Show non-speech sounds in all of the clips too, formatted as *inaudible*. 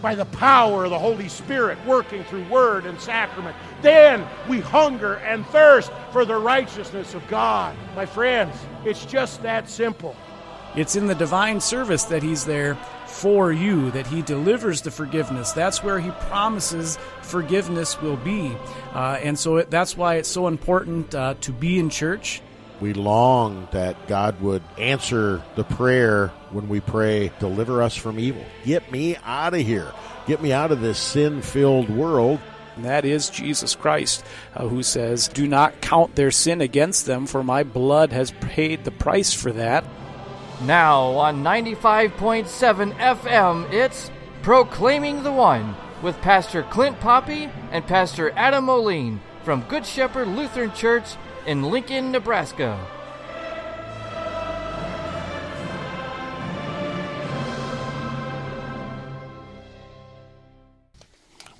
by the power of the Holy Spirit working through word and sacrament. Then we hunger and thirst for the righteousness of God. My friends, it's just that simple. It's in the divine service that He's there for you, that He delivers the forgiveness. That's where He promises forgiveness will be. Uh, and so it, that's why it's so important uh, to be in church. We long that God would answer the prayer when we pray, Deliver us from evil. Get me out of here. Get me out of this sin filled world. And that is Jesus Christ, uh, who says, Do not count their sin against them, for my blood has paid the price for that. Now on 95.7 FM, it's Proclaiming the One with Pastor Clint Poppy and Pastor Adam Moline from Good Shepherd Lutheran Church in Lincoln, Nebraska.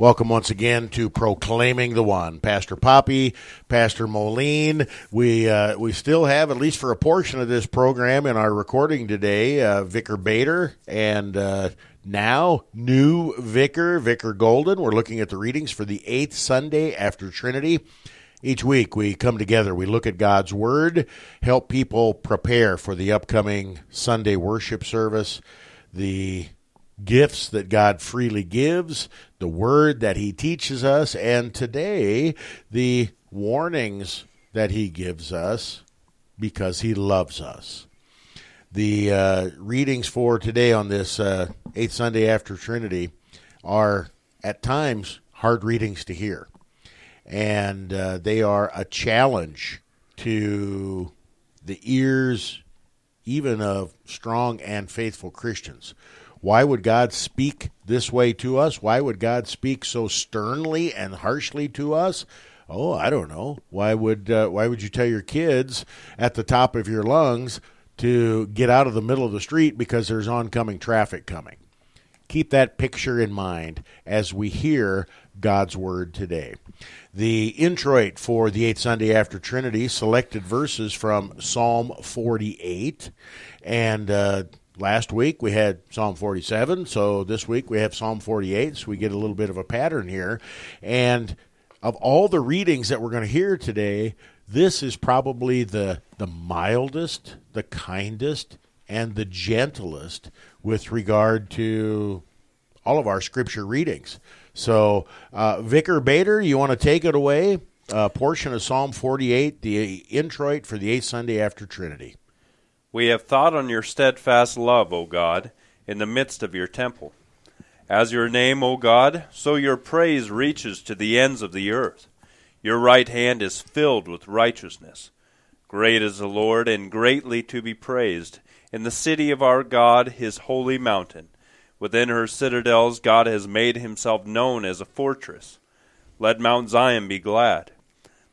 Welcome once again to Proclaiming the One. Pastor Poppy, Pastor Moline. We uh, we still have, at least for a portion of this program in our recording today, uh, Vicar Bader and uh, now new Vicar, Vicar Golden. We're looking at the readings for the eighth Sunday after Trinity. Each week we come together, we look at God's Word, help people prepare for the upcoming Sunday worship service, the gifts that God freely gives, the word that He teaches us, and today the warnings that He gives us because He loves us. The uh, readings for today on this uh, eighth Sunday after Trinity are at times hard readings to hear, and uh, they are a challenge to the ears even of strong and faithful Christians why would God speak this way to us? Why would God speak so sternly and harshly to us? Oh, I don't know. Why would uh, why would you tell your kids at the top of your lungs to get out of the middle of the street because there's oncoming traffic coming? Keep that picture in mind as we hear God's word today. The introit for the eighth Sunday after Trinity selected verses from Psalm 48, and uh, last week we had Psalm 47, so this week we have Psalm 48, so we get a little bit of a pattern here. And of all the readings that we're going to hear today, this is probably the the mildest, the kindest, and the gentlest with regard to all of our scripture readings. So, uh, Vicar Bader, you want to take it away? A portion of Psalm 48, the introit for the eighth Sunday after Trinity. We have thought on your steadfast love, O God, in the midst of your temple. As your name, O God, so your praise reaches to the ends of the earth. Your right hand is filled with righteousness. Great is the Lord, and greatly to be praised. In the city of our God, his holy mountain. Within her citadels, God has made himself known as a fortress. Let Mount Zion be glad.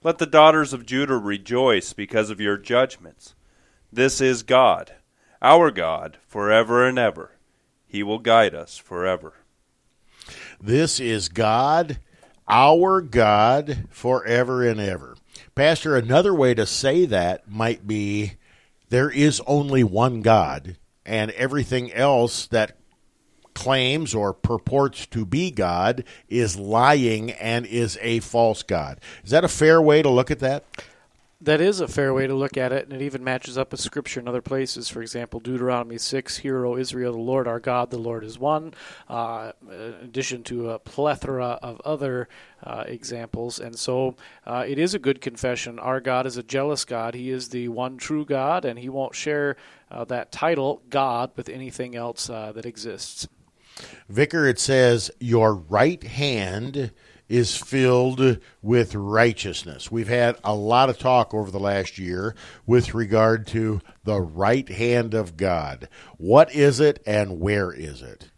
Let the daughters of Judah rejoice because of your judgments. This is God, our God, forever and ever. He will guide us forever. This is God, our God, forever and ever. Pastor, another way to say that might be there is only one God, and everything else that claims or purports to be God is lying and is a false God. Is that a fair way to look at that? That is a fair way to look at it, and it even matches up with Scripture in other places. For example, Deuteronomy 6, Hear, O Israel, the Lord our God, the Lord is one, uh, in addition to a plethora of other uh, examples. And so uh, it is a good confession. Our God is a jealous God. He is the one true God, and He won't share uh, that title, God, with anything else uh, that exists. Vicar, it says, Your right hand is filled with righteousness. We've had a lot of talk over the last year with regard to the right hand of God. What is it and where is it?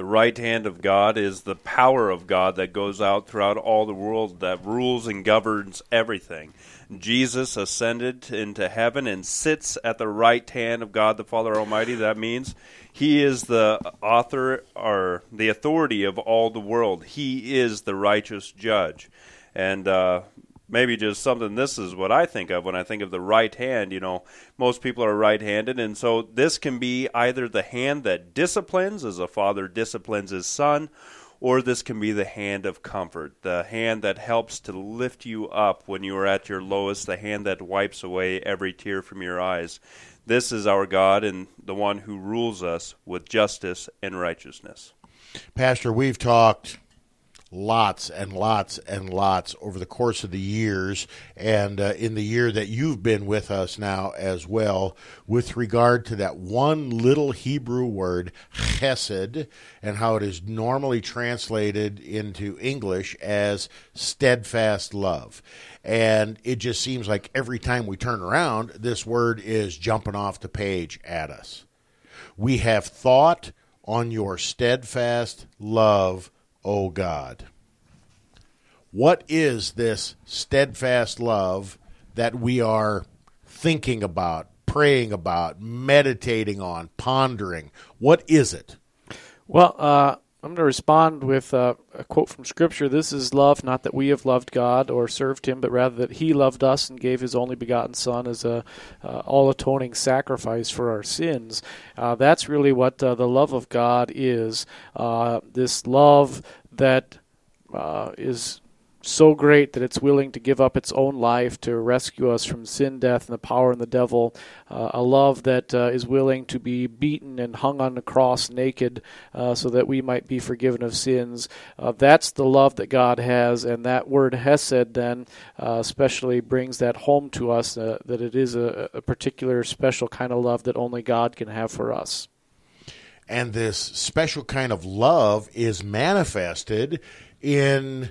The right hand of God is the power of God that goes out throughout all the world that rules and governs everything. Jesus ascended into heaven and sits at the right hand of God the Father Almighty. That means he is the author or the authority of all the world. He is the righteous judge. And uh, maybe just something this is what I think of when I think of the right hand. You know, most people are right handed, and so this can be either the hand that disciplines, as a father disciplines his son, or this can be the hand of comfort, the hand that helps to lift you up when you are at your lowest, the hand that wipes away every tear from your eyes. This is our God and the one who rules us with justice and righteousness. Pastor, we've talked lots and lots and lots over the course of the years and uh, in the year that you've been with us now as well with regard to that one little Hebrew word chesed and how it is normally translated into English as steadfast love. And it just seems like every time we turn around this word is jumping off the page at us. We have thought on your steadfast love O God. What is this steadfast love that we are thinking about, praying about, meditating on, pondering? What is it? Well, uh, I'm going to respond with uh, a quote from Scripture. This is love, not that we have loved God or served Him, but rather that He loved us and gave His only begotten Son as a uh, all atoning sacrifice for our sins. Uh, that's really what uh, the love of God is. Uh, this love that uh, is so great that it's willing to give up its own life to rescue us from sin, death, and the power and the devil. Uh, a love that uh, is willing to be beaten and hung on the cross naked uh, so that we might be forgiven of sins. Uh, that's the love that God has, and that word Hesed then uh, especially brings that home to us uh, that it is a, a particular special kind of love that only God can have for us. And this special kind of love is manifested in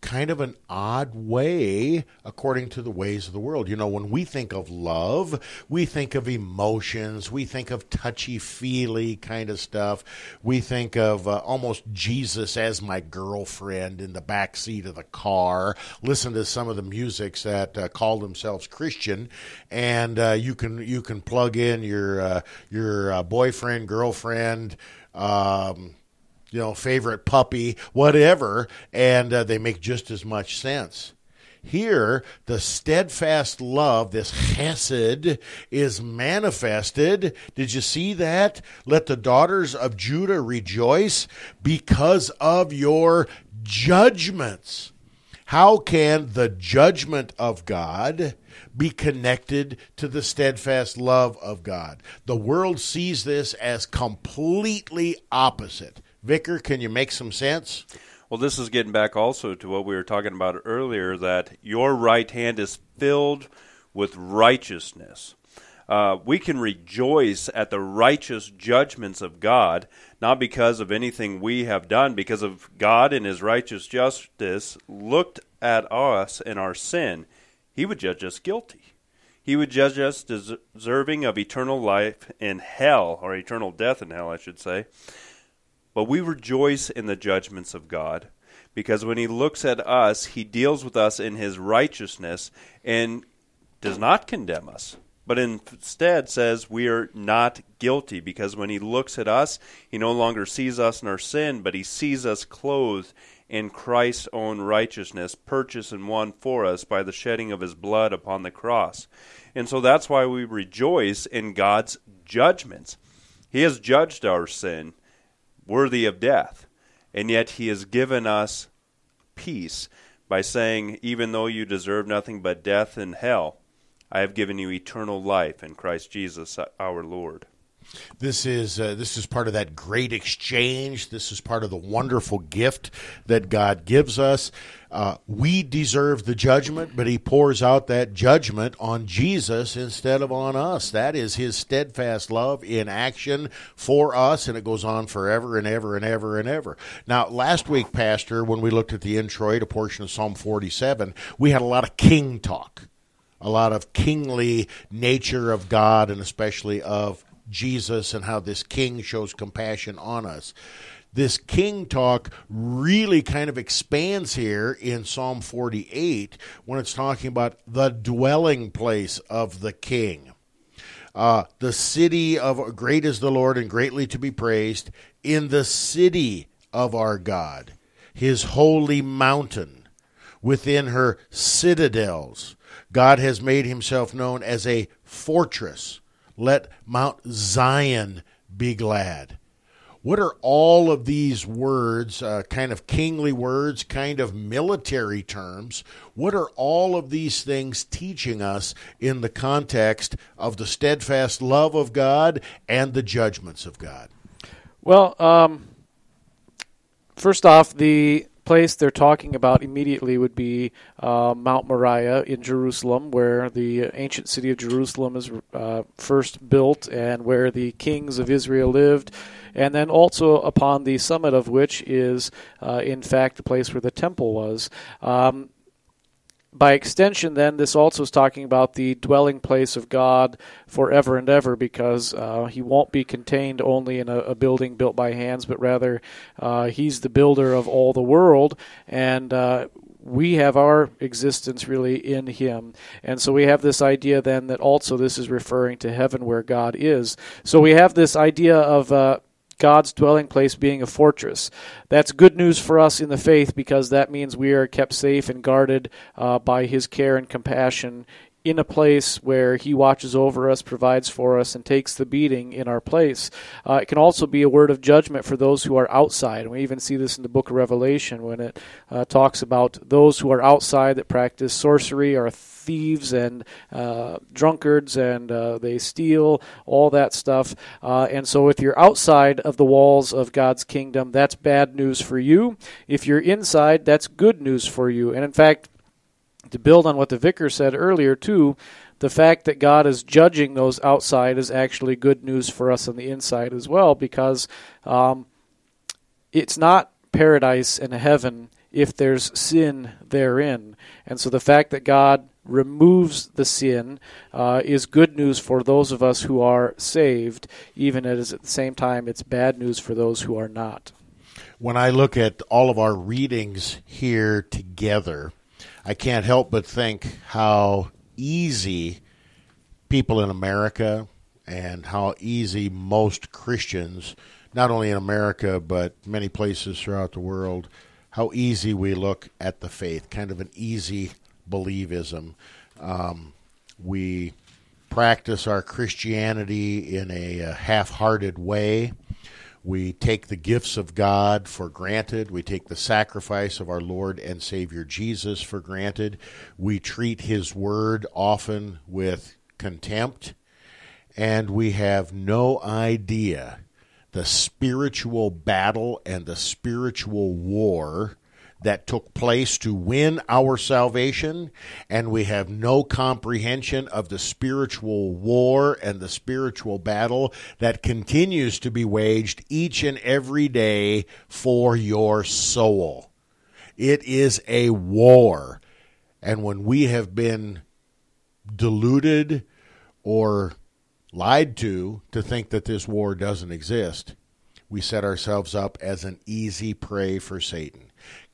kind of an odd way according to the ways of the world. You know, when we think of love, we think of emotions, we think of touchy feely kind of stuff. We think of uh, almost Jesus as my girlfriend in the back seat of the car. Listen to some of the musics that uh, call themselves Christian, and uh, you can you can plug in your uh, your uh, boyfriend, girlfriend. Um, you know, favorite puppy, whatever, and uh, they make just as much sense. Here, the steadfast love, this chesed, is manifested. Did you see that? Let the daughters of Judah rejoice because of your judgments. How can the judgment of God be connected to the steadfast love of God? The world sees this as completely opposite. Vicar, can you make some sense? Well, this is getting back also to what we were talking about earlier that your right hand is filled with righteousness. Uh, we can rejoice at the righteous judgments of God, not because of anything we have done, because of God in His righteous justice looked at us and our sin. He would judge us guilty. He would judge us deserving of eternal life in hell, or eternal death in hell, I should say. But we rejoice in the judgments of God because when he looks at us, he deals with us in his righteousness and does not condemn us, but instead says we are not guilty because when he looks at us, he no longer sees us in our sin, but he sees us clothed in Christ's own righteousness, purchased and won for us by the shedding of his blood upon the cross. And so that's why we rejoice in God's judgments. He has judged our sin worthy of death. And yet he has given us peace by saying, Even though you deserve nothing but death and hell, I have given you eternal life in Christ Jesus our Lord. This is uh, this is part of that great exchange. This is part of the wonderful gift that God gives us. Uh, we deserve the judgment, but He pours out that judgment on Jesus instead of on us. That is His steadfast love in action for us, and it goes on forever and ever and ever and ever. Now, last week, Pastor, when we looked at the introit, a portion of Psalm 47, we had a lot of king talk a lot of kingly nature of God and especially of Jesus and how this king shows compassion on us. This king talk really kind of expands here in Psalm 48 when it's talking about the dwelling place of the king. Uh, the city of great is the Lord and greatly to be praised in the city of our God, his holy mountain. within her citadels. God has made himself known as a fortress. Let Mount Zion be glad. What are all of these words, uh, kind of kingly words, kind of military terms? What are all of these things teaching us in the context of the steadfast love of God and the judgments of God? Well, um, first off, the place they're talking about immediately would be uh, Mount Moriah in Jerusalem, where the ancient city of Jerusalem is uh, first built and where the kings of Israel lived and then also upon the summit of which is, uh, in fact, the place where the temple was. Um, by extension, then, this also is talking about the dwelling place of God forever and ever because uh, he won't be contained only in a, a, building built by hands, but rather uh, he's the builder of all the world. And uh, we have our existence really in him. And so we have this idea then that also this is referring to heaven where God is. So we have this idea of uh, God's dwelling place being a fortress. That's good news for us in the faith because that means we are kept safe and guarded uh, by His care and compassion in a place where He watches over us, provides for us, and takes the beating in our place. Uh, it can also be a word of judgment for those who are outside. And we even see this in the book of Revelation when it uh, talks about those who are outside that practice sorcery or thieves and uh, drunkards and uh, they steal, all that stuff. Uh, and so if you're outside of the walls of God's kingdom, that's bad news for you. If you're inside, that's good news for you. And in fact, to build on what the vicar said earlier, too, the fact that God is judging those outside is actually good news for us on the inside as well, because um, it's not paradise and heaven if there's sin therein. And so the fact that God removes the sin uh, is good news for those of us who are saved, even as at the same time it's bad news for those who are not. When I look at all of our readings here together, I can't help but think how easy people in America and how easy most Christians, not only in America but many places throughout the world, how easy we look at the faith, kind of an easy believism. Um, we practice our Christianity in a, a half hearted way. We take the gifts of God for granted. We take the sacrifice of our Lord and Savior Jesus for granted. We treat His Word often with contempt. And we have no idea the spiritual battle and the spiritual war that took place to win our salvation, and we have no comprehension of the spiritual war and the spiritual battle that continues to be waged each and every day for your soul. It is a war. And when we have been deluded or lied to to think that this war doesn't exist, we set ourselves up as an easy prey for Satan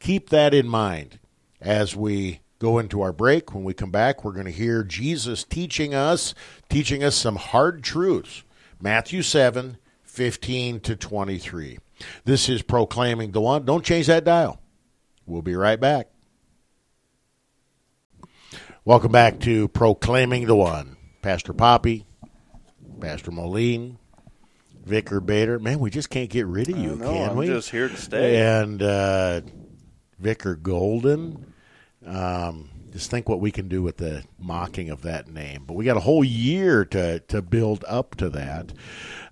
keep that in mind as we go into our break. When we come back, we're going to hear Jesus teaching us, teaching us some hard truths. Matthew 7, 15 to 23. This is Proclaiming the One. Don't change that dial. We'll be right back. Welcome back to Proclaiming the One. Pastor Poppy, Pastor Moline, Vicar Bader. Man, we just can't get rid of you, know, can I'm we? just here to stay. And uh, Vicar Golden. Um, just think what we can do with the mocking of that name. But we got a whole year to, to build up to that.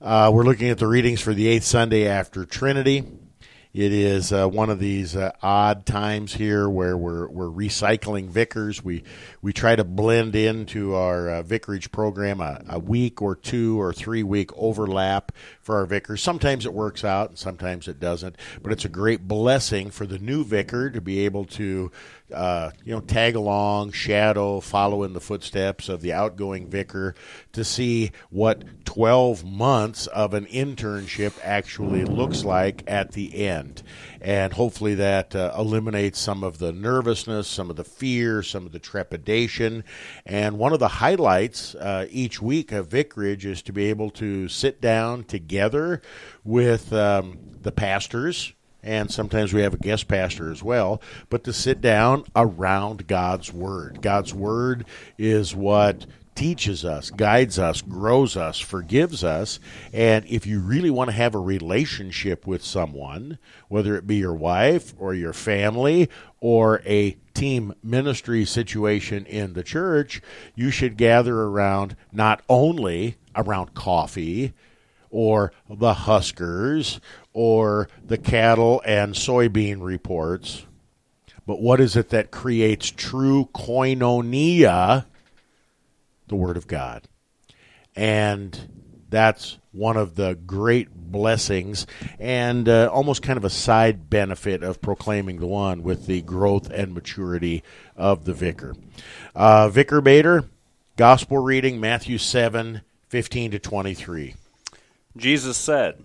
Uh, we're looking at the readings for the eighth Sunday after Trinity. It is uh, one of these uh, odd times here where we're we're recycling vicars. We we try to blend into our uh, vicarage program a, a, week or two or three week overlap for our vicars. Sometimes it works out and sometimes it doesn't. But it's a great blessing for the new vicar to be able to uh, you know, tag along, shadow, follow in the footsteps of the outgoing vicar to see what 12 months of an internship actually looks like at the end. And hopefully that uh, eliminates some of the nervousness, some of the fear, some of the trepidation. And one of the highlights uh, each week of vicarage is to be able to sit down together with um, the pastors and sometimes we have a guest pastor as well, but to sit down around God's Word. God's Word is what teaches us, guides us, grows us, forgives us. And if you really want to have a relationship with someone, whether it be your wife or your family or a team ministry situation in the church, you should gather around not only around coffee or the Huskers or the cattle and soybean reports, but what is it that creates true koinonia? The Word of God. And that's one of the great blessings and uh, almost kind of a side benefit of proclaiming the one with the growth and maturity of the vicar. Uh, vicar Bader, Gospel reading, Matthew 7 15 to 23. Jesus said,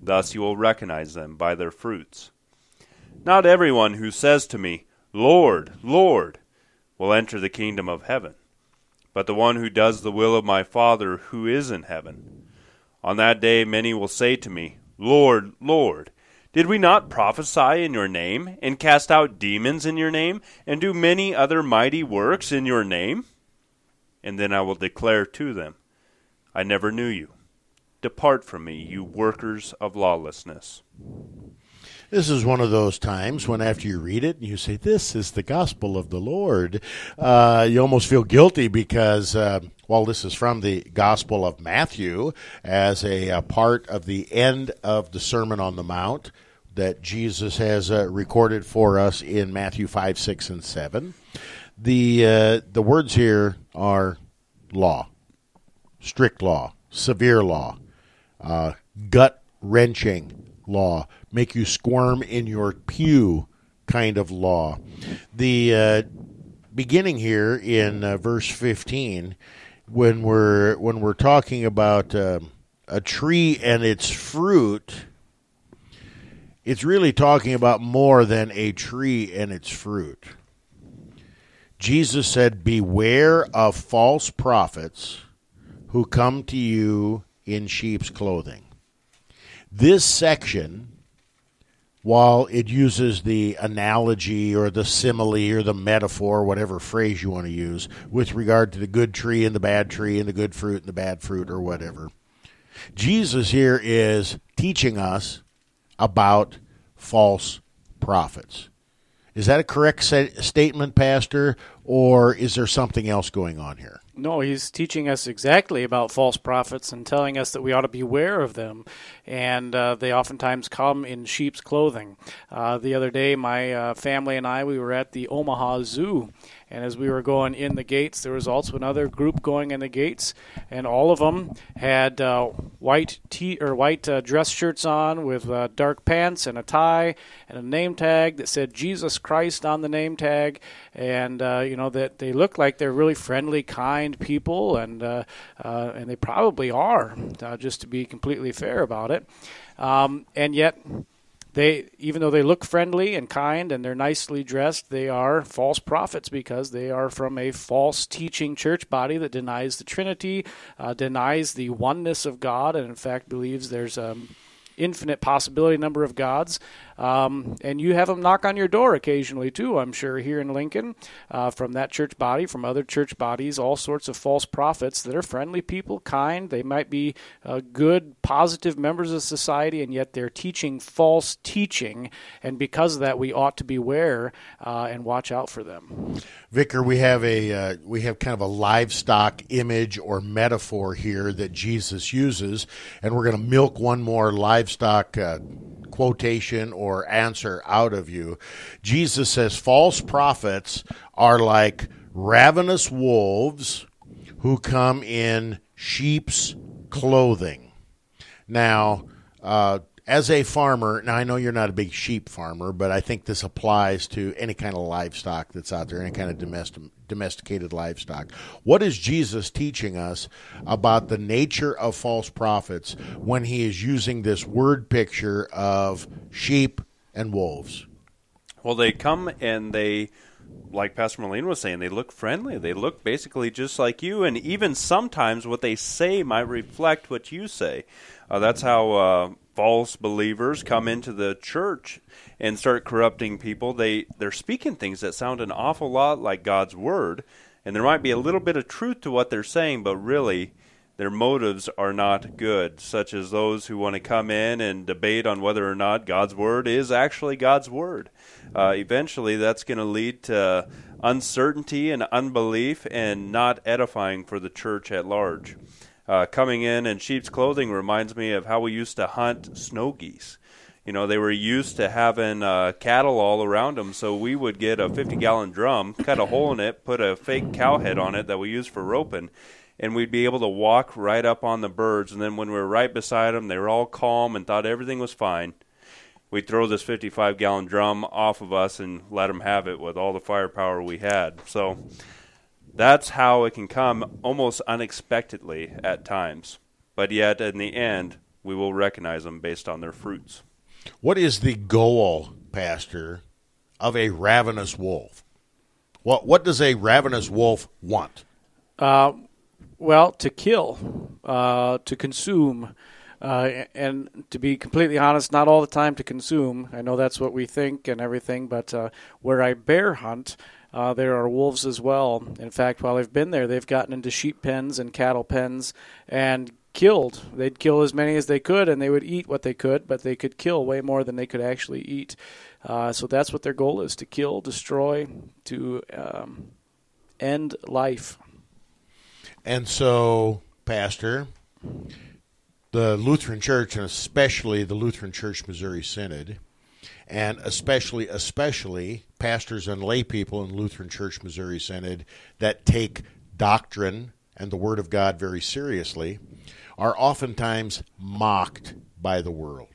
Thus you will recognize them by their fruits. Not everyone who says to me, Lord, Lord, will enter the kingdom of heaven, but the one who does the will of my Father who is in heaven. On that day many will say to me, Lord, Lord, did we not prophesy in your name, and cast out demons in your name, and do many other mighty works in your name? And then I will declare to them, I never knew you. Depart from me, you workers of lawlessness. This is one of those times when, after you read it, and you say, This is the gospel of the Lord. Uh, you almost feel guilty because, uh, while this is from the Gospel of Matthew as a, a, part of the end of the Sermon on the Mount that Jesus has uh, recorded for us in Matthew 5, 6, and 7. The, uh, the words here are law, strict law, severe law, uh, gut wrenching law, make you squirm in your pew kind of law. The uh, beginning here in uh, verse 15, when we're when we're talking about uh, a tree and its fruit, it's really talking about more than a tree and its fruit. Jesus said, Beware of false prophets who come to you in sheep's clothing. This section, while it uses the analogy or the simile or the metaphor, whatever phrase you want to use, with regard to the good tree and the bad tree and the good fruit and the bad fruit or whatever, Jesus here is teaching us about false prophets. Is that a correct statement, Pastor, or is there something else going on here? No, he's teaching us exactly about false prophets and telling us that we ought to beware of them. And uh, they oftentimes come in sheep's clothing. Uh, the other day, my uh, family and I, we were at the Omaha Zoo and as we were going in the gates, there was also another group going in the gates, and all of them had uh, white t or white uh, dress shirts on with uh, dark pants and a tie and a name tag that said Jesus Christ on the name tag, and you know that they look like they're really friendly, kind people, and and they probably are, just to be completely fair about it, um, and yet they even though they look friendly and kind and they're nicely dressed, they are false prophets because they are from a false teaching church body that denies the Trinity, uh, denies the oneness of God, and in fact believes there's a infinite possibility number of gods. Um, and you have them knock on your door occasionally too, I'm sure, here in Lincoln, uh, from that church body, from other church bodies, all sorts of false prophets that are friendly people, kind. They might be uh, good, positive members of society, and yet they're teaching false teaching. And because of that, we ought to beware uh, and watch out for them. Vicar, we have a uh, we have kind of a livestock image or metaphor here that Jesus uses, and we're going to milk one more livestock uh, quotation or answer out of you. Jesus says false prophets are like ravenous wolves who come in sheep's clothing. Now, uh, as a farmer, now I know you're not a big sheep farmer, but I think this applies to any kind of livestock that's out there, any kind of domestic, domesticated livestock. What is Jesus teaching us about the nature of false prophets when he is using this word picture of sheep and wolves? Well, they come and they, like Pastor Moline was saying, they look friendly. They look basically just like you, and even sometimes what they say might reflect what you say. Uh, that's how uh, false believers come into the church and start corrupting people. They they're speaking things that sound an awful lot like God's word, and there might be a little bit of truth to what they're saying, but really their motives are not good, such as those who want to come in and debate on whether or not God's word is actually God's word. Uh, eventually, that's going to lead to uncertainty and unbelief and not edifying for the church at large. Uh, coming in in sheep's clothing reminds me of how we used to hunt snow geese. You know, they were used to having uh, cattle all around them, so we would get a 50 gallon drum, cut a hole in it, put a fake cow head on it that we used for roping, and we'd be able to walk right up on the birds. And then when we were right beside them, they were all calm and thought everything was fine. We'd throw this 55 gallon drum off of us and let them have it with all the firepower we had. So that's how it can come almost unexpectedly at times. But yet, in the end, we will recognize them based on their fruits. What is the goal, Pastor, of a ravenous wolf? What what does a ravenous wolf want? Uh, well, to kill, uh, to consume, uh, and to be completely honest, not all the time to consume. I know that's what we think and everything, but uh, where I bear hunt, uh, there are wolves as well. In fact, while I've been there, they've gotten into sheep pens and cattle pens and killed. They'd kill as many as they could, and they would eat what they could, but they could kill way more than they could actually eat. Uh, so that's what their goal is: to kill, destroy, to um, end life. And so, Pastor, the Lutheran Church, and especially the Lutheran Church Missouri Synod, and especially especially pastors and lay people in Lutheran Church Missouri Synod that take doctrine and the Word of God very seriously are oftentimes mocked by the world.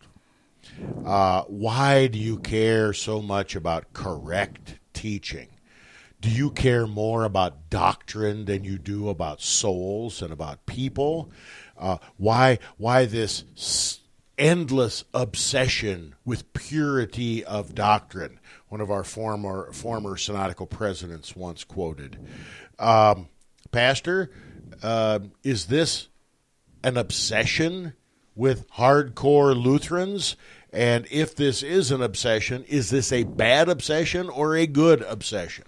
Uh, why do you care so much about correct teaching? Do you care more about doctrine than you do about souls and about people? Uh, why why this endless obsession with purity of doctrine? One of our former former synodical presidents once quoted. Um, Pastor, uh, is this an obsession with hardcore Lutherans? And if this is an obsession, is this a bad obsession or a good obsession?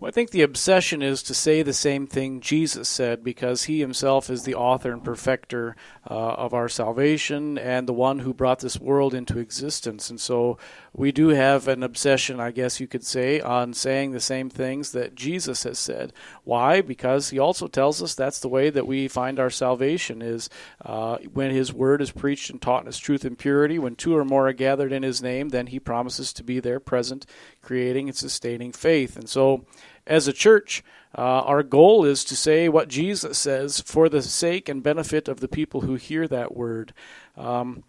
Well, I think the obsession is to say the same thing Jesus said because he himself is the author and perfecter uh, of our salvation and the one who brought this world into existence. And so we do have an obsession, I guess you could say, on saying the same things that Jesus has said. Why? Because he also tells us that's the way that we find our salvation is uh, when his word is preached and taught in its truth and purity. When two or more are gathered in his name, then he promises to be there present, creating and sustaining faith. And so as a church, uh, our goal is to say what Jesus says for the sake and benefit of the people who hear that word. Um,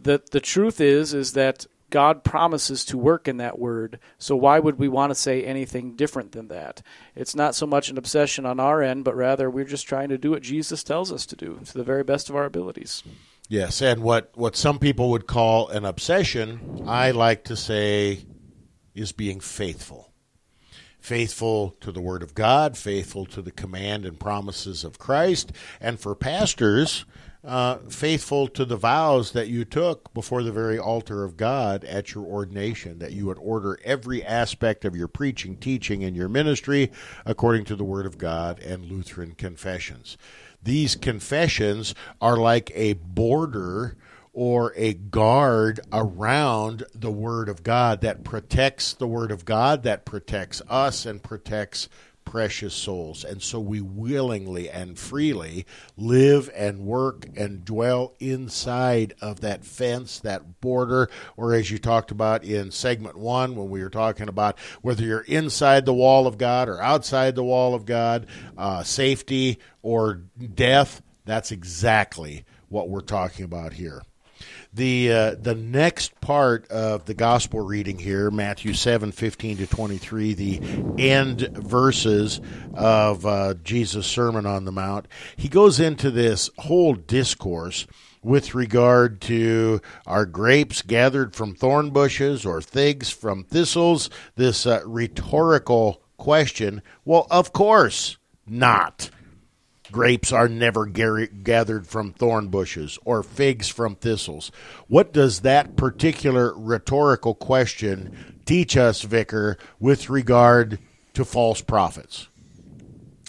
the the truth is is that God promises to work in that word. So why would we want to say anything different than that? It's not so much an obsession on our end, but rather we're just trying to do what Jesus tells us to do to the very best of our abilities. Yes, and what what some people would call an obsession, I like to say is being faithful faithful to the Word of God, faithful to the command and promises of Christ, and for pastors, uh, faithful to the vows that you took before the very altar of God at your ordination, that you would order every aspect of your preaching, teaching, and your ministry according to the Word of God and Lutheran confessions. These confessions are like a border or a guard around the Word of God that protects the Word of God, that protects us and protects precious souls. And so we willingly and freely live and work and dwell inside of that fence, that border, or as you talked about in segment one when we were talking about whether you're inside the wall of God or outside the wall of God, uh, safety or death. That's exactly what we're talking about here. The uh, the next part of the gospel reading here, Matthew seven fifteen to twenty three, the end verses of uh, Jesus' Sermon on the Mount. He goes into this whole discourse with regard to are grapes gathered from thorn bushes or figs from thistles. This uh, rhetorical question. Well, of course not. Grapes are never gathered from thorn bushes or figs from thistles. What does that particular rhetorical question teach us, Vicar, with regard to false prophets?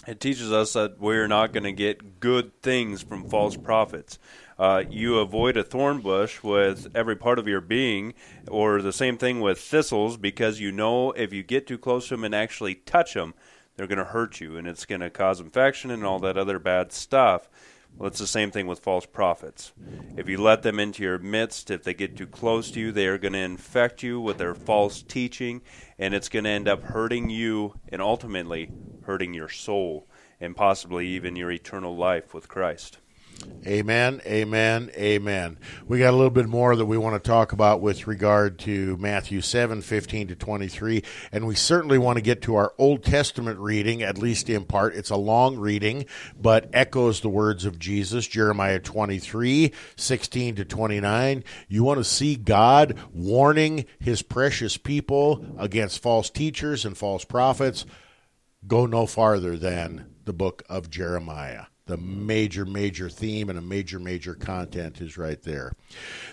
It teaches us that we're not going to get good things from false prophets. Uh, you avoid a thorn bush with every part of your being, or the same thing with thistles, because you know if you get too close to them and actually touch them, they're going to hurt you and it's going to cause infection and all that other bad stuff. Well, it's the same thing with false prophets. If you let them into your midst, if they get too close to you, they are going to infect you with their false teaching, and it's going to end up hurting you and ultimately hurting your soul and possibly even your eternal life with Christ. Amen, amen, amen. We got a little bit more that we want to talk about with regard to Matthew 7 15 to 23. And we certainly want to get to our Old Testament reading, at least in part. It's a long reading, but echoes the words of Jesus, Jeremiah 23 16 to 29. You want to see God warning his precious people against false teachers and false prophets? Go no farther than the book of Jeremiah the major, major theme and a major, major content is right there.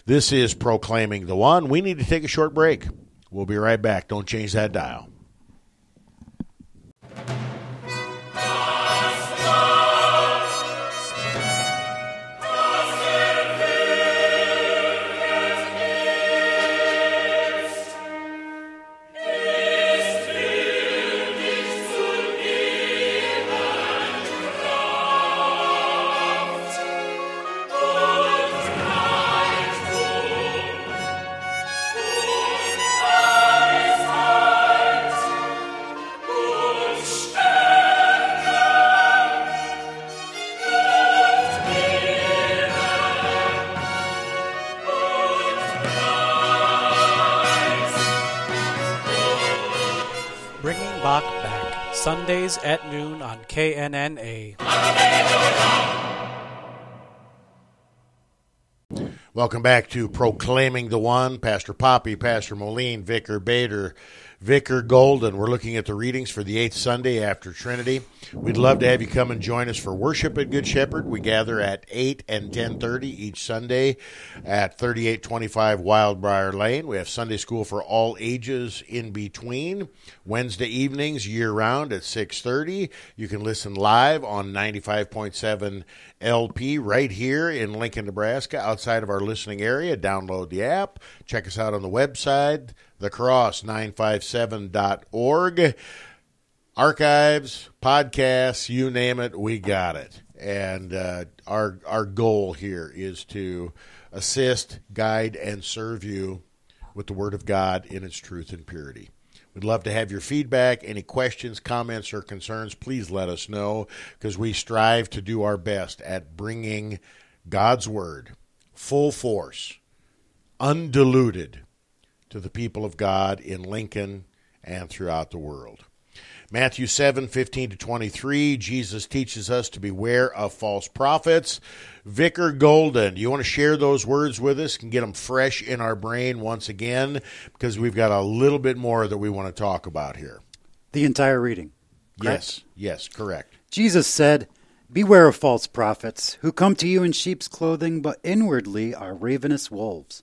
This is Proclaiming the One. We need to take a short break. We'll be right back. Don't change that dial. At noon on KNNA. Welcome back to Proclaiming the One. Pastor Poppy, Pastor Moline, Vicar Bader, Vicar Golden. We're looking at the readings for the eighth Sunday after Trinity. We'd love to have you come and join us for worship at Good Shepherd. We gather at 8 and 10.30 each Sunday at 3825 Wildbriar Lane. We have Sunday school for all ages in between. Wednesday evenings year-round at 6.30. You can listen live on 95.7 LP right here in Lincoln, Nebraska, outside of our listening area. Download the app. Check us out on the website thecross957.org. Archives, podcasts, you name it, we got it. And uh, our our goal here is to assist, guide, and serve you with the Word of God in its truth and purity. We'd love to have your feedback. Any questions, comments, or concerns, please let us know because we strive to do our best at bringing God's Word full force, undiluted to the people of God in Lincoln and throughout the world. Matthew 7, 15 to 23, Jesus teaches us to beware of false prophets. Vicar Golden, do you want to share those words with us and get them fresh in our brain once again? Because we've got a little bit more that we want to talk about here. The entire reading. Correct? Yes, yes, correct. Jesus said, Beware of false prophets, who come to you in sheep's clothing, but inwardly are ravenous wolves.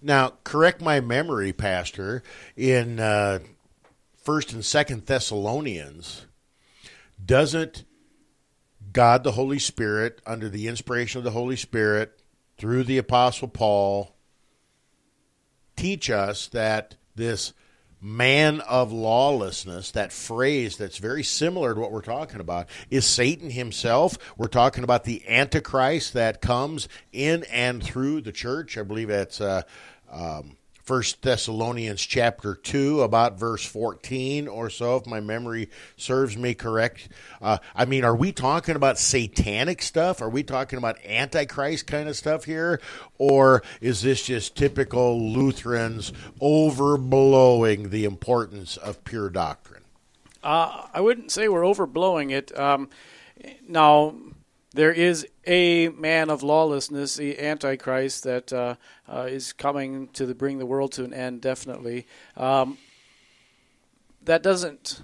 Now, correct my memory, Pastor. In uh, First and Second Thessalonians, doesn't God the Holy Spirit, under the inspiration of the Holy Spirit, through the Apostle Paul, teach us that this man of lawlessness, that phrase that's very similar to what we're talking about, is Satan himself. We're talking about the Antichrist that comes in and through the church. I believe that's uh, um, First Thessalonians chapter two, about verse fourteen or so, if my memory serves me correct. Uh, I mean, are we talking about satanic stuff? Are we talking about antichrist kind of stuff here, or is this just typical Lutherans overblowing the importance of pure doctrine? Uh, I wouldn't say we're overblowing it. Um, now, there is a man of lawlessness, the Antichrist, that uh, uh, is coming to the, bring the world to an end. Definitely, um, that doesn't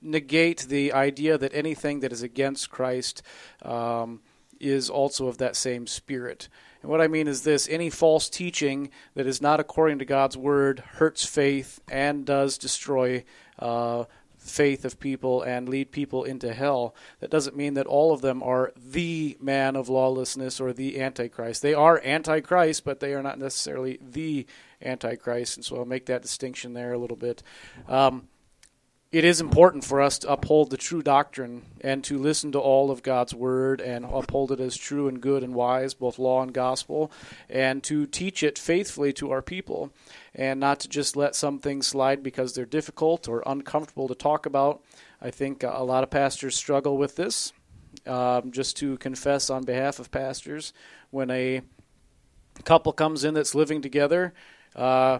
negate the idea that anything that is against Christ um, is also of that same spirit. And what I mean is this any false teaching that is not according to God's word hurts faith and does destroy uh, faith of people and lead people into hell. That doesn't mean that all of them are the man of lawlessness or the antichrist. They are antichrist, but they are not necessarily the antichrist. And so I'll make that distinction there a little bit. Um, it is important for us to uphold the true doctrine and to listen to all of God's word and uphold it as true and good and wise, both law and gospel, and to teach it faithfully to our people and not to just let some things slide because they're difficult or uncomfortable to talk about. I think a lot of pastors struggle with this. Um, just to confess on behalf of pastors, when a couple comes in that's living together, uh,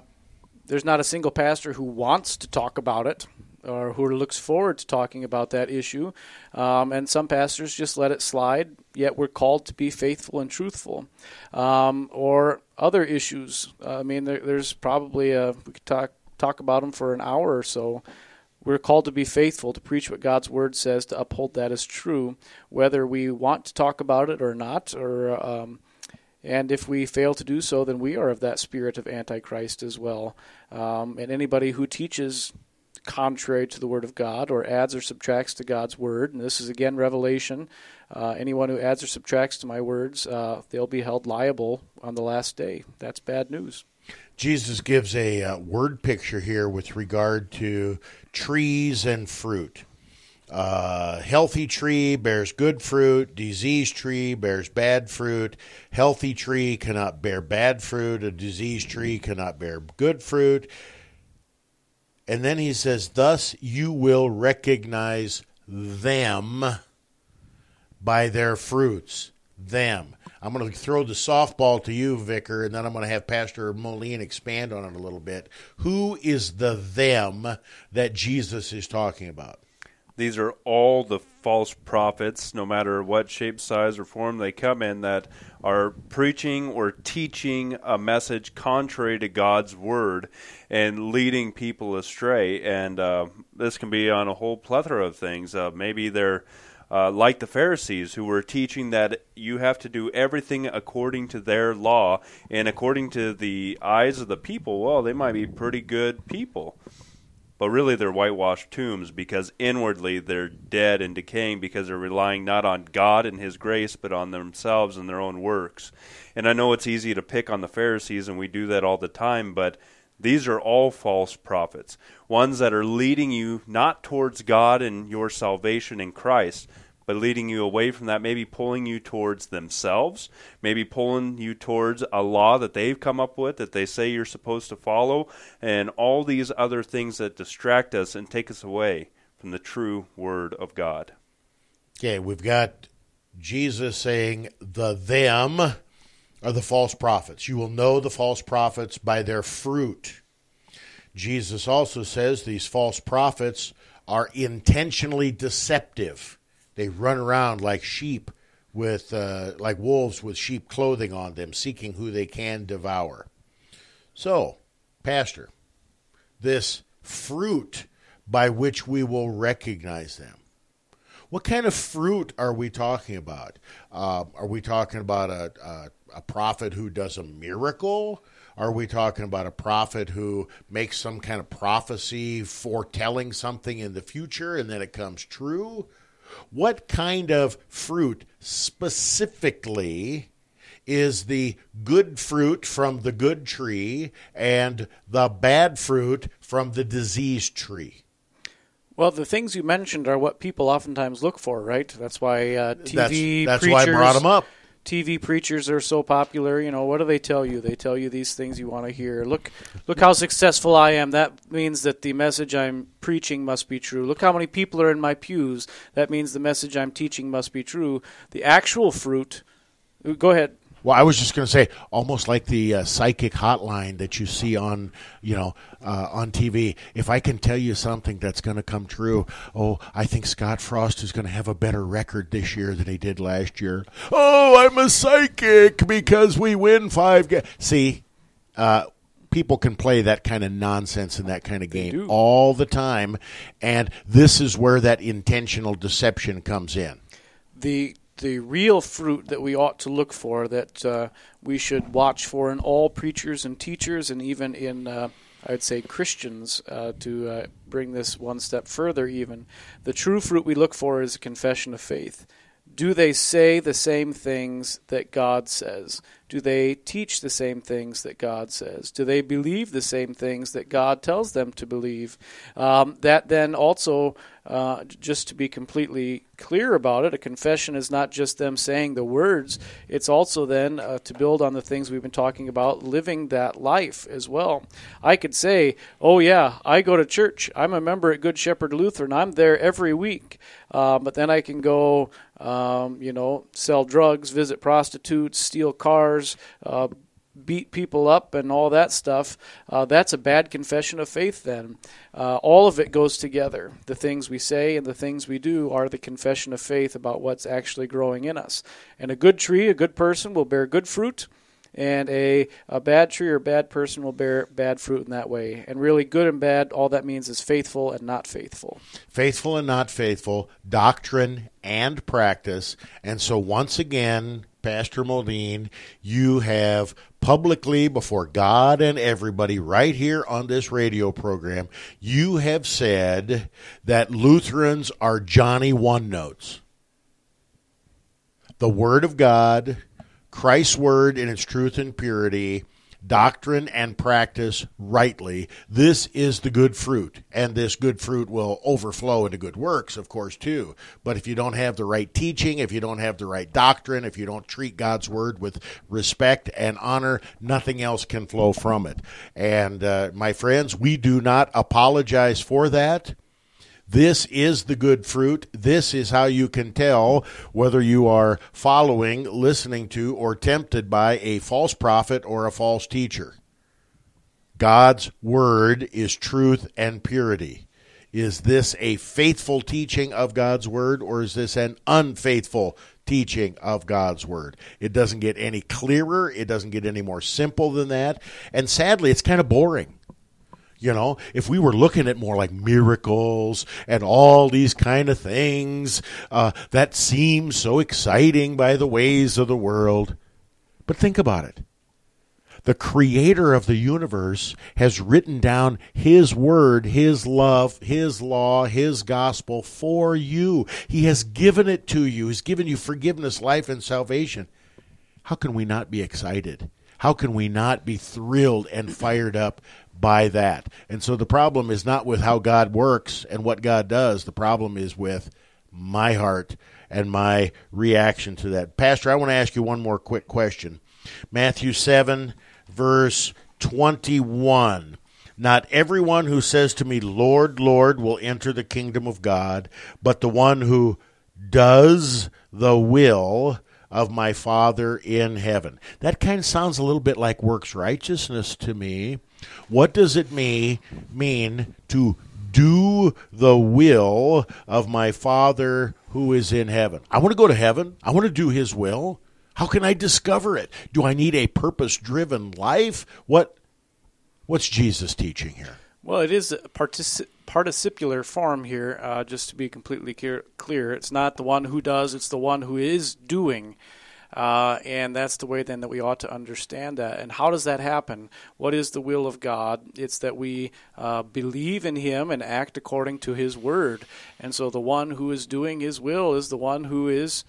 there's not a single pastor who wants to talk about it or who looks forward to talking about that issue. Um, and some pastors just let it slide, yet we're called to be faithful and truthful. Um, or other issues. Uh, I mean, there, there's probably a, we could talk, talk about them for an hour or so. We're called to be faithful, to preach what God's word says, to uphold that as true, whether we want to talk about it or not, or um, and if we fail to do so, then we are of that spirit of Antichrist as well. Um, and anybody who teaches contrary to the Word of God or adds or subtracts to God's Word. And this is again Revelation. Uh, anyone who adds or subtracts to my words, uh, they'll be held liable on the last day. That's bad news. Jesus gives a uh, word picture here with regard to trees and fruit. Uh, healthy tree bears good fruit. Diseased tree bears bad fruit. Healthy tree cannot bear bad fruit. A diseased tree cannot bear good fruit. And then he says, Thus you will recognize them by their fruits. Them. I'm going to throw the softball to you, Vicar, and then I'm going to have Pastor Moline expand on it a little bit. Who is the them that Jesus is talking about? These are all the false prophets, no matter what shape, size, or form they come in, that are preaching or teaching a message contrary to God's word and leading people astray. And uh, this can be on a whole plethora of things. Uh, maybe they're uh, like the Pharisees, who were teaching that you have to do everything according to their law, and according to the eyes of the people, well, they might be pretty good people but really they're whitewashed tombs because inwardly they're dead and decaying because they're relying not on God and His grace, but on themselves and their own works. And I know it's easy to pick on the Pharisees, and we do that all the time, but these are all false prophets, ones that are leading you not towards God and your salvation in Christ, but leading you away from that, maybe pulling you towards themselves, maybe pulling you towards a law that they've come up with that they say you're supposed to follow, and all these other things that distract us and take us away from the true Word of God. Okay, we've got Jesus saying the them are the false prophets. You will know the false prophets by their fruit. Jesus also says these false prophets are intentionally deceptive. They run around like sheep with uh, like wolves with sheep clothing on them, seeking who they can devour. So, Pastor, this fruit by which we will recognize them. What kind of fruit are we talking about? Uh, are we talking about a, a, a prophet who does a miracle? Are we talking about a prophet who makes some kind of prophecy foretelling something in the future and then it comes true? What kind of fruit specifically is the good fruit from the good tree and the bad fruit from the diseased tree? Well, the things you mentioned are what people oftentimes look for, right? That's why uh, TV that's, that's preachers, why I brought them up. TV preachers are so popular. You know, what do they tell you? They tell you these things you want to hear. Look, look how successful I am. That means that the message I'm preaching must be true. Look how many people are in my pews. That means the message I'm teaching must be true. The actual fruit. Go ahead. Well, I was just going to say, almost like the uh, psychic hotline that you see on, you know, uh, on TV. If I can tell you something that's going to come true, oh, I think Scott Frost is going to have a better record this year than he did last year. Oh, I'm a psychic because we win five games. See, uh, people can play that kind of nonsense in that kind of game all the time, and this is where that intentional deception comes in. the the real fruit that we ought to look for, that uh, we should watch for in all preachers and teachers, and even in, uh, I would say, Christians, uh, to uh, bring this one step further, even. The true fruit we look for is a confession of faith. Do they say the same things that God says? Do they teach the same things that God says? Do they believe the same things that God tells them to believe? Um, that then also, uh, just to be completely clear about it, a confession is not just them saying the words, it's also then uh, to build on the things we've been talking about, living that life as well. I could say, oh, yeah, I go to church. I'm a member at Good Shepherd Lutheran. I'm there every week. Uh, but then I can go, um, you know, sell drugs, visit prostitutes, steal cars, uh, beat people up, and all that stuff. Uh, that's a bad confession of faith, then. Uh, all of it goes together. The things we say and the things we do are the confession of faith about what's actually growing in us. And a good tree, a good person, will bear good fruit and a, a bad tree or bad person will bear bad fruit in that way. And really, good and bad, all that means is faithful and not faithful. faithful and not faithful, doctrine and practice. And so, once again, Pastor Moline, you have publicly, before God and everybody, right here on this radio program, you have said that Lutherans are Johnny One Notes. The Word of God, Christ's Word in its truth and purity, doctrine and practice rightly. This is the good fruit, and this good fruit will overflow into good works, of course, too. But if you don't have the right teaching, if you don't have the right doctrine, if you don't treat God's Word with respect and honor, nothing else can flow from it. And, uh, my friends, we do not apologize for that. This is the good fruit. This is how you can tell whether you are following, listening to, or tempted by a false prophet or a false teacher. God's word is truth and purity. Is this a faithful teaching of God's word or is this an unfaithful teaching of God's word? It doesn't get any clearer, it doesn't get any more simple than that. And sadly, it's kind of boring. You know, if we were looking at more like miracles and all these kind of things uh, that seem so exciting by the ways of the world. But think about it. The creator of the universe has written down his word, his love, his law, his gospel for you. He has given it to you. He's given you forgiveness, life, and salvation. How can we not be excited? How can we not be thrilled and fired up by that? And so the problem is not with how God works and what God does. The problem is with my heart and my reaction to that. Pastor, I want to ask you one more quick question. Matthew 7, verse 21. Not everyone who says to me, Lord, Lord, will enter the kingdom of God, but the one who does the will of my Father in heaven. That kind of sounds a little bit like works righteousness to me. What does it mean, to do the will of my Father who is in heaven. I want to go to heaven. I want to do his will. How can I discover it? Do I need a purpose driven life? What what's Jesus teaching here? Well, it is a partic- participular form here, uh, just to be completely clear, clear. It's not the one who does, it's the one who is doing. Uh, and that's the way then that we ought to understand that. And how does that happen? What is the will of God? It's that we uh, believe in Him and act according to His word. And so the one who is doing His will is the one who is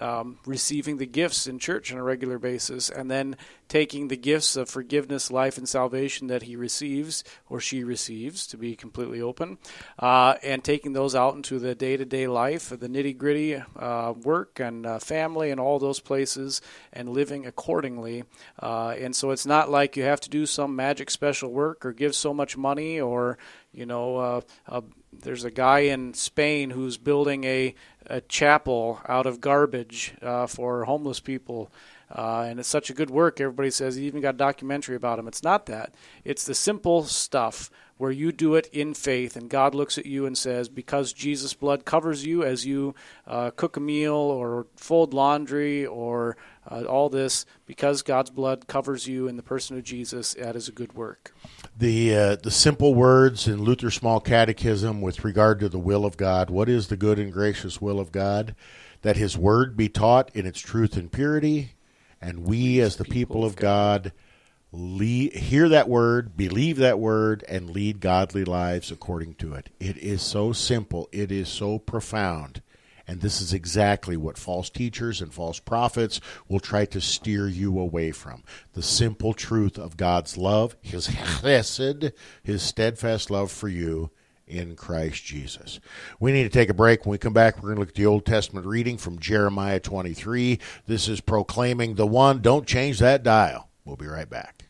um, receiving the gifts in church on a regular basis, and then taking the gifts of forgiveness, life, and salvation that he receives or she receives, to be completely open, uh, and taking those out into the day to day life, the nitty gritty uh, work and uh, family, and all those places, and living accordingly. Uh, and so it's not like you have to do some magic special work or give so much money or, you know, uh, uh, there's a guy in Spain who's building a, a chapel out of garbage uh, for homeless people. Uh, and it's such a good work. Everybody says he even got a documentary about him. It's not that. It's the simple stuff where you do it in faith, and God looks at you and says, because Jesus' blood covers you as you uh, cook a meal or fold laundry or uh, all this, because God's blood covers you in the person of Jesus, that is a good work. The uh, the simple words in Luther's Small Catechism with regard to the will of God. What is the good and gracious will of God? That His Word be taught in its truth and purity, and we, as the people of God, lead, hear that word, believe that word, and lead godly lives according to it. It is so simple. It is so profound. And this is exactly what false teachers and false prophets will try to steer you away from. The simple truth of God's love, His chesed, His steadfast love for you in Christ Jesus. We need to take a break. When we come back, we're going to look at the Old Testament reading from Jeremiah 23. This is proclaiming the one. Don't change that dial. We'll be right back.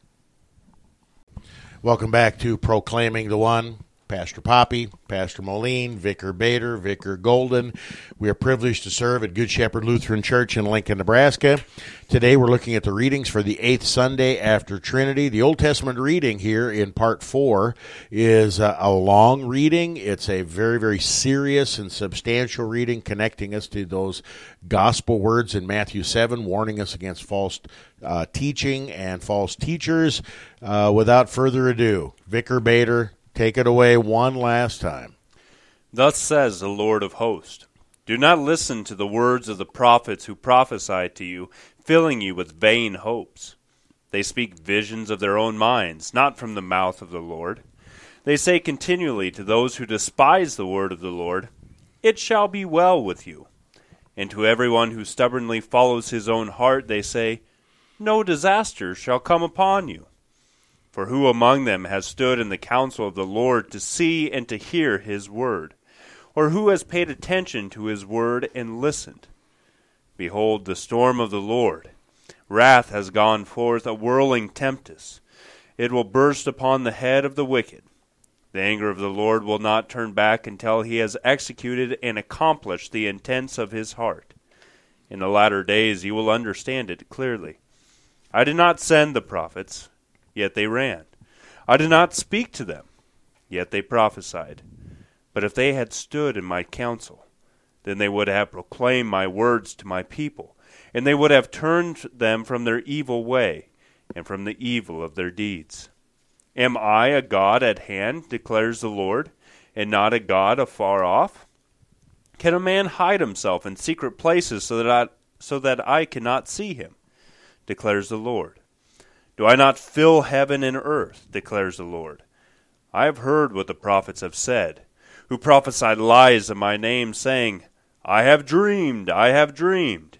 Welcome back to Proclaiming the One. Pastor Poppy, Pastor Moline, Vicar Bader, Vicar Golden. We are privileged to serve at Good Shepherd Lutheran Church in Lincoln, Nebraska. Today we're looking at the readings for the eighth Sunday after Trinity. The Old Testament reading here in part four is a, long reading. It's a very, very serious and substantial reading connecting us to those gospel words in Matthew 7, warning us against false uh, teaching and false teachers. Uh, without further ado, Vicar Bader, Take it away one last time. Thus says the Lord of hosts Do not listen to the words of the prophets who prophesy to you, filling you with vain hopes. They speak visions of their own minds, not from the mouth of the Lord. They say continually to those who despise the word of the Lord, It shall be well with you. And to everyone who stubbornly follows his own heart, they say, No disaster shall come upon you. For who among them has stood in the counsel of the Lord to see and to hear his word? Or who has paid attention to his word and listened? Behold, the storm of the Lord. Wrath has gone forth, a whirling tempest. It will burst upon the head of the wicked. The anger of the Lord will not turn back until he has executed and accomplished the intents of his heart. In the latter days you will understand it clearly. I did not send the prophets yet they ran. I did not speak to them, yet they prophesied. But if they had stood in my counsel, then they would have proclaimed my words to my people, and they would have turned them from their evil way, and from the evil of their deeds. Am I a God at hand, declares the Lord, and not a God afar off? Can a man hide himself in secret places so that I, so that I cannot see him? declares the Lord. Do I not fill heaven and earth? declares the Lord. I have heard what the prophets have said, who prophesied lies in my name, saying, I have dreamed, I have dreamed.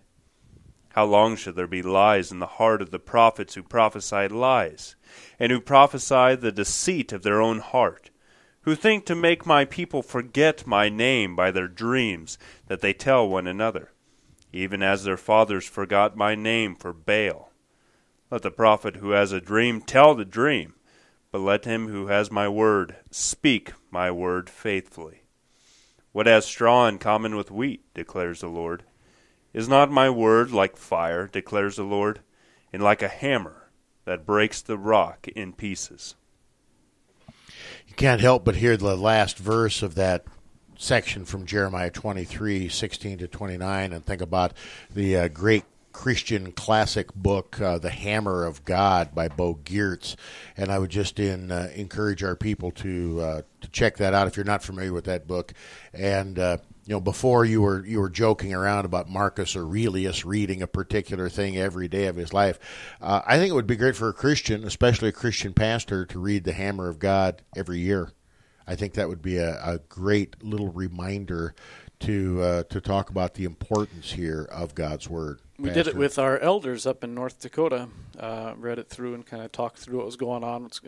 How long shall there be lies in the heart of the prophets who prophesied lies, and who prophesy the deceit of their own heart, who think to make my people forget my name by their dreams that they tell one another, even as their fathers forgot my name for Baal? Let the prophet who has a dream tell the dream, but let him who has my word speak my word faithfully. What has straw in common with wheat, declares the Lord? Is not my word like fire, declares the Lord, and like a hammer that breaks the rock in pieces? You can't help but hear the last verse of that section from Jeremiah 23, 16 to 29, and think about the uh, great Christian classic book, uh, The Hammer of God by Bo Giertz. And I would just in, uh, encourage our people to, uh, to check that out if you're not familiar with that book. And, uh, you know, before you were you were joking around about Marcus Aurelius reading a particular thing every day of his life. Uh, I think it would be great for a Christian, especially a Christian pastor, to read the Hammer of God every year. I think that would be a, a great little reminder to uh, to talk about the importance here of God's Word. We did it with our elders up in North Dakota. Uh, read it through and kind of talked through what was going on. It's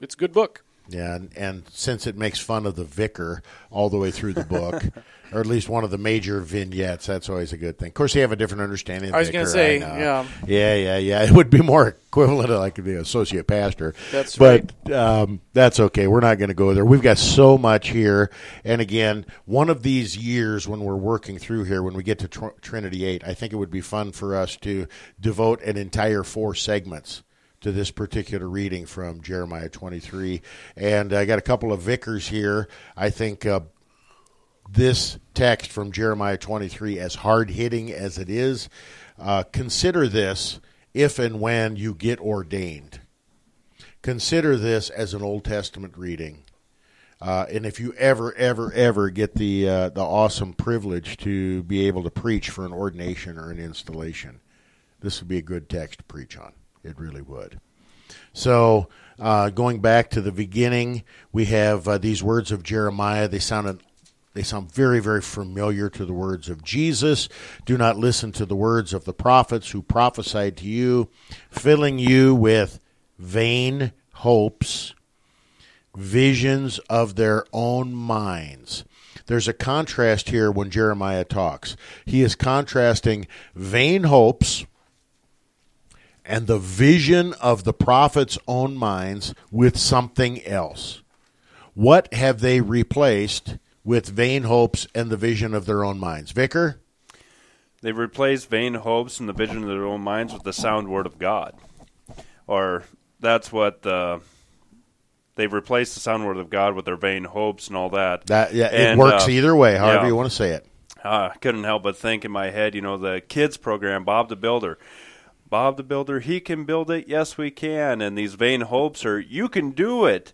it's a good book. Yeah, and, and, since it makes fun of the vicar all the way through the book, *laughs* or at least one of the major vignettes, that's always a good thing. Of course, you have a different understanding. I was going to say, yeah, yeah, yeah, yeah. It would be more equivalent to like the associate pastor. That's but, right. um, that's okay. We're not going to go there. We've got so much here, and again, one of these years when we're working through here, when we get to tr- Trinity Eight, I think it would be fun for us to devote an entire four segments to this particular reading from Jeremiah 23. And I got a couple of vicars here. I think uh, this text from Jeremiah 23, as hard hitting as it is, uh, consider this if and when you get ordained. Consider this as an Old Testament reading. Uh, and if you ever, ever, ever get the uh, the awesome privilege to be able to preach for an ordination or an installation, this would be a good text to preach on. It really would. So, uh, going back to the beginning, we have uh, these words of Jeremiah. They sound they sound very, very familiar to the words of Jesus. Do not listen to the words of the prophets who prophesied to you, filling you with vain hopes, visions of their own minds. There's a contrast here when Jeremiah talks. He is contrasting vain hopes and the vision of the prophet's own minds with something else. What have they replaced with vain hopes and the vision of their own minds? Vicar? They've replaced vain hopes and the vision of their own minds with the sound word of God. Or that's what the they've replaced the sound word of God with their vain hopes and all that. That yeah, and, it works uh, either way, however yeah. you want to say it. Uh, I couldn't help but think in my head, you know, the kids program, Bob the Builder. Bob the Builder, he can build it. Yes, we can. And these vain hopes are, you can do it.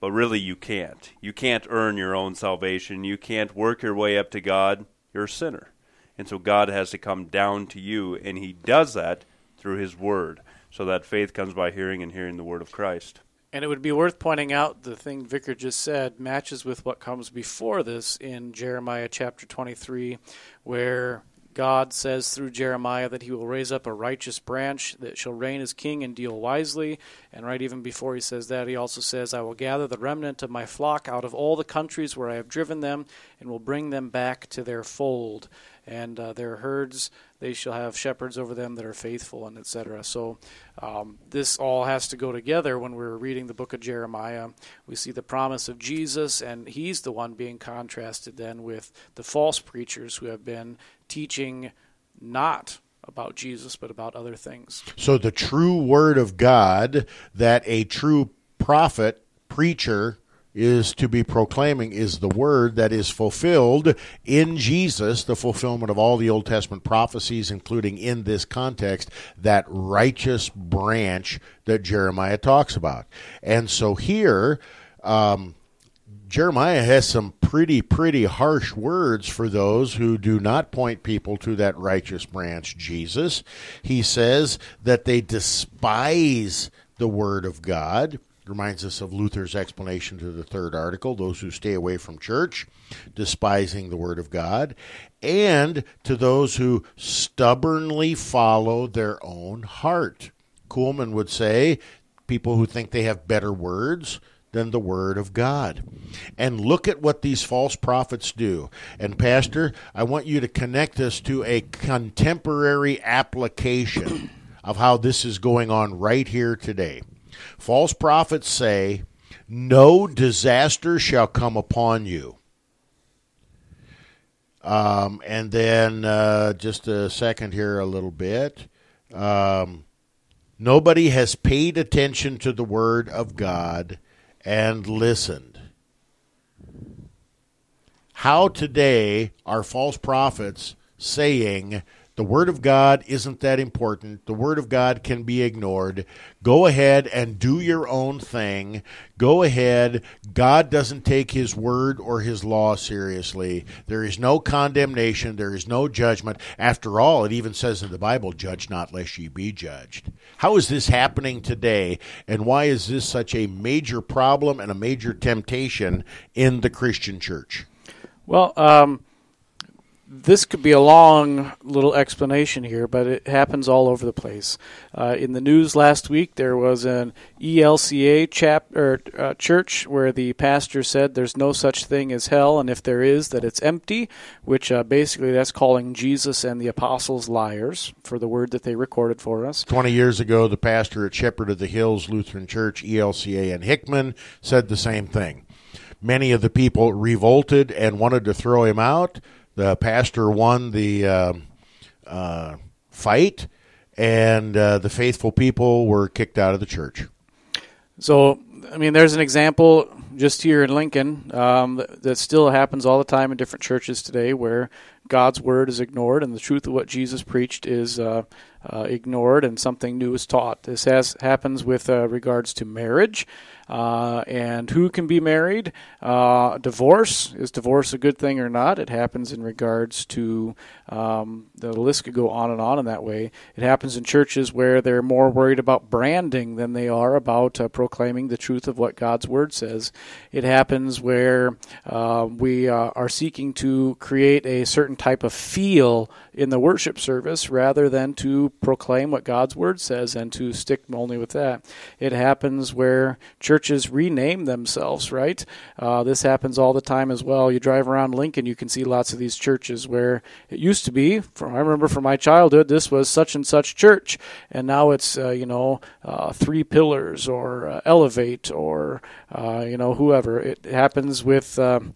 But really, you can't. You can't earn your own salvation. You can't work your way up to God. You're a sinner. And so God has to come down to you, and He does that through His Word. So that faith comes by hearing and hearing the Word of Christ. And it would be worth pointing out the thing Vicar just said matches with what comes before this in Jeremiah chapter 23, where God says through Jeremiah that he will raise up a righteous branch that shall reign as king and deal wisely. And right even before he says that, he also says, I will gather the remnant of my flock out of all the countries where I have driven them, and will bring them back to their fold. And uh, their herds, they shall have shepherds over them that are faithful, and etc. So um, this all has to go together when we're reading the book of Jeremiah. We see the promise of Jesus, and he's the one being contrasted then with the false preachers who have been teaching not about Jesus, but about other things. So the true word of God that a true prophet, preacher, is to be proclaiming is the word that is fulfilled in Jesus, the fulfillment of all the Old Testament prophecies, including in this context, that righteous branch that Jeremiah talks about. And so here, um, Jeremiah has some pretty, pretty harsh words for those who do not point people to that righteous branch, Jesus. He says that they despise the word of God. Reminds us of Luther's explanation to the third article those who stay away from church, despising the word of God, and to those who stubbornly follow their own heart. Kuhlman would say people who think they have better words than the Word of God. And look at what these false prophets do. And, Pastor, I want you to connect us to a contemporary application of how this is going on right here today. False prophets say, No disaster shall come upon you. Um, and then, uh, just a second here, a little bit. Um, nobody has paid attention to the Word of God and listened. How today are false prophets saying the Word of God isn't that important. The Word of God can be ignored. Go ahead and do your own thing. Go ahead. God doesn't take His Word or His law seriously. There is no condemnation. There is no judgment. After all, it even says in the Bible, Judge not, lest ye be judged. How is this happening today? And why is this such a major problem and a major temptation in the Christian church? Well, um, this could be a long little explanation here, but it happens all over the place. Uh, in the news last week, there was an ELCA chap or uh, church where the pastor said there's no such thing as hell, and if there is, that it's empty. Which uh, basically that's calling Jesus and the apostles liars for the word that they recorded for us. Twenty years ago, the pastor at Shepherd of the Hills Lutheran Church, ELCA, in Hickman said the same thing. Many of the people revolted and wanted to throw him out the pastor won the uh, uh, fight, and uh, the faithful people were kicked out of the church. So, I mean, there's an example just here in Lincoln um, that, that, still happens all the time in different churches today where God's word is ignored and the truth of what Jesus preached is uh, uh, ignored and something new is taught. This has happens with uh, regards to marriage. Uh, and who can be married? Uh, divorce is divorce a good thing or not? It happens in regards to um, the list could go on and on in that way. It happens in churches where they're more worried about branding than they are about uh, proclaiming the truth of what God's word says. It happens where we are seeking to create a certain type of feel in the worship service rather than to proclaim what God's word says and to stick only with that. It happens where churches rename themselves, right? Uh, this happens all the time as well. You drive around Lincoln, you can see lots of these churches where it used to be, from, I remember from my childhood, this was such and such church, and now it's, uh, you know, uh, Three Pillars or uh, Elevate or, uh, you know, whoever. It happens with, um,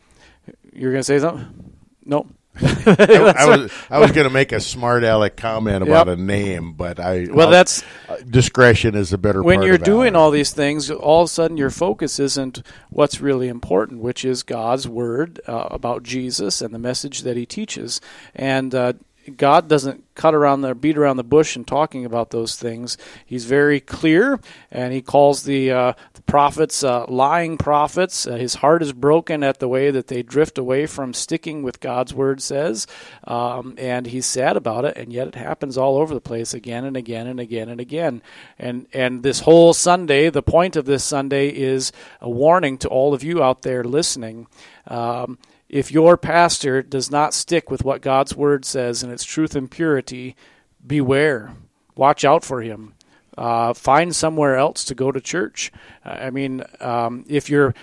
you're going to say something? Nope. I, *laughs* I, was I was going to make a smart aleck comment about yep. a name, but I well I'll, that's uh, discretion is a better. When you're doing all these things, all of a sudden your focus isn't what's really important, which is God's word uh, about Jesus and the message that He teaches, and uh, God doesn't cut around the beat around the bush and talking about those things. He's very clear, and he calls the, uh, the prophets uh, lying prophets. Uh, his heart is broken at the way that they drift away from sticking with God's word says, um, and he's sad about it. And yet it happens all over the place again and again and again and again. And and this whole Sunday, the point of this Sunday is a warning to all of you out there listening. Um, if your pastor does not stick with what God's word says and its truth and purity, beware. Watch out for him. Uh, find somewhere else to go to church. I mean, um, if you're,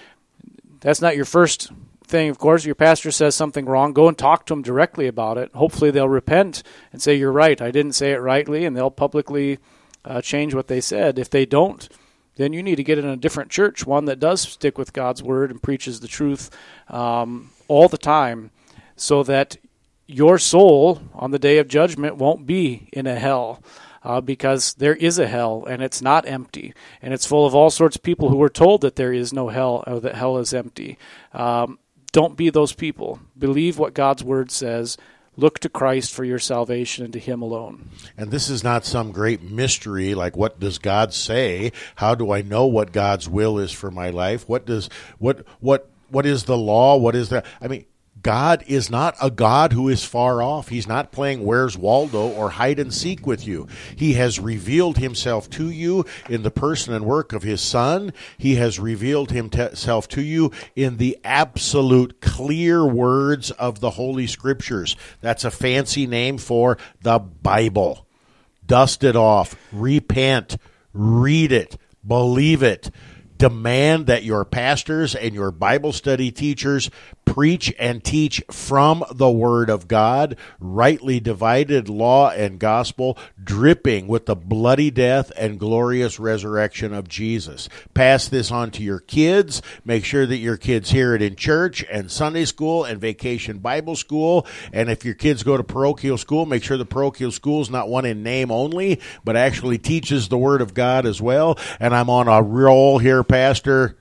that's not your first thing. Of course, your pastor says something wrong. Go and talk to them directly about it. Hopefully, they'll repent and say, You're right. I didn't say it rightly, and they'll publicly uh, change what they said. If they don't, then you need to get in a different church, one that does stick with God's word and preaches the truth. Um, all the time so that your soul on the day of judgment won't be in a hell. Uh, because there is a hell and it's not empty and it's full of all sorts of people who are told that there is no hell or that hell is empty. Um, don't be those people. Believe what God's word says. Look to Christ for your salvation and to Him alone. And this is not some great mystery like what does God say? How do I know what God's will is for my life? What does what what what is the law? What is that? I mean, God is not a God who is far off. He's not playing Where's Waldo or hide and seek with you. He has revealed himself to you in the person and work of his Son. He has revealed himself to you in the absolute clear words of the Holy Scriptures. That's a fancy name for the Bible. Dust it off, repent, read it, believe it demand that your pastors and your Bible study teachers preach and teach from the Word of God, rightly divided law and gospel, dripping with the bloody death and glorious resurrection of Jesus. Pass this on to your kids. Make sure that your kids hear it in church and Sunday school and vacation Bible school. And if your kids go to parochial school, make sure the parochial school is not one in name only, but actually teaches the Word of God as well. And I'm on a roll here, Pastor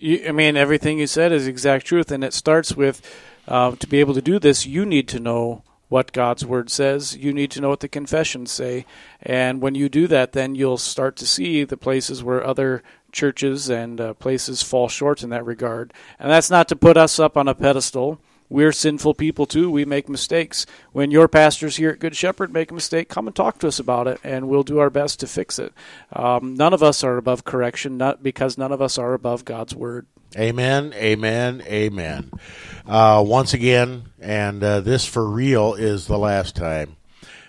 You, I mean, everything you said is exact truth, and it starts with uh, to be able to do this, you need to know what God's word says. You need to know what the confessions say, and when you do that, then you'll start to see the places where other churches and uh, places fall short in that regard. And that's not to put us up on a pedestal. We're sinful people too. We make mistakes. When your pastors here at Good Shepherd make a mistake, come and talk to us about it, and we'll do our best to fix it. Um, none of us are above correction, not because none of us are above God's word. Amen, amen, amen. Uh, once again, and uh, this for real is the last time.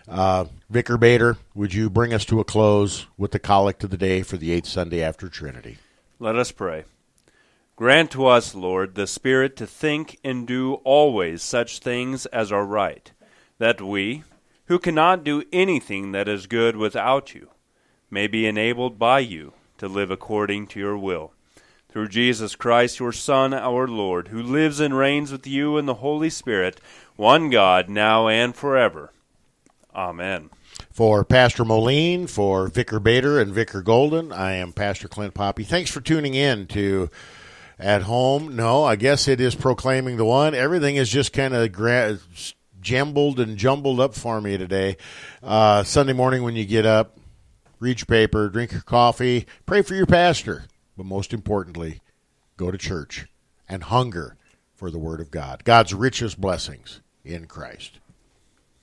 Uh, Vicar Bader, would you bring us to a close with the collect of the day for the eighth Sunday after Trinity? Let us pray. Grant to us, Lord, the Spirit to think and do always such things as are right, that we, who cannot do anything that is good without you, may be enabled by you to live according to your will. Through Jesus Christ, your Son, our Lord, who lives and reigns with you in the Holy Spirit, one God, now and forever. Amen. For Pastor Moline, for Vicar Bader and Vicar Golden, I am Pastor Clint Poppy. Thanks for tuning in to At Home. No, I guess it is proclaiming the one. Everything is just kind of gra- jumbled and jumbled up for me today. Uh, Sunday morning when you get up, read your paper, drink your coffee, pray for your pastor, but most importantly, go to church and hunger for the Word of God. God's richest blessings in Christ.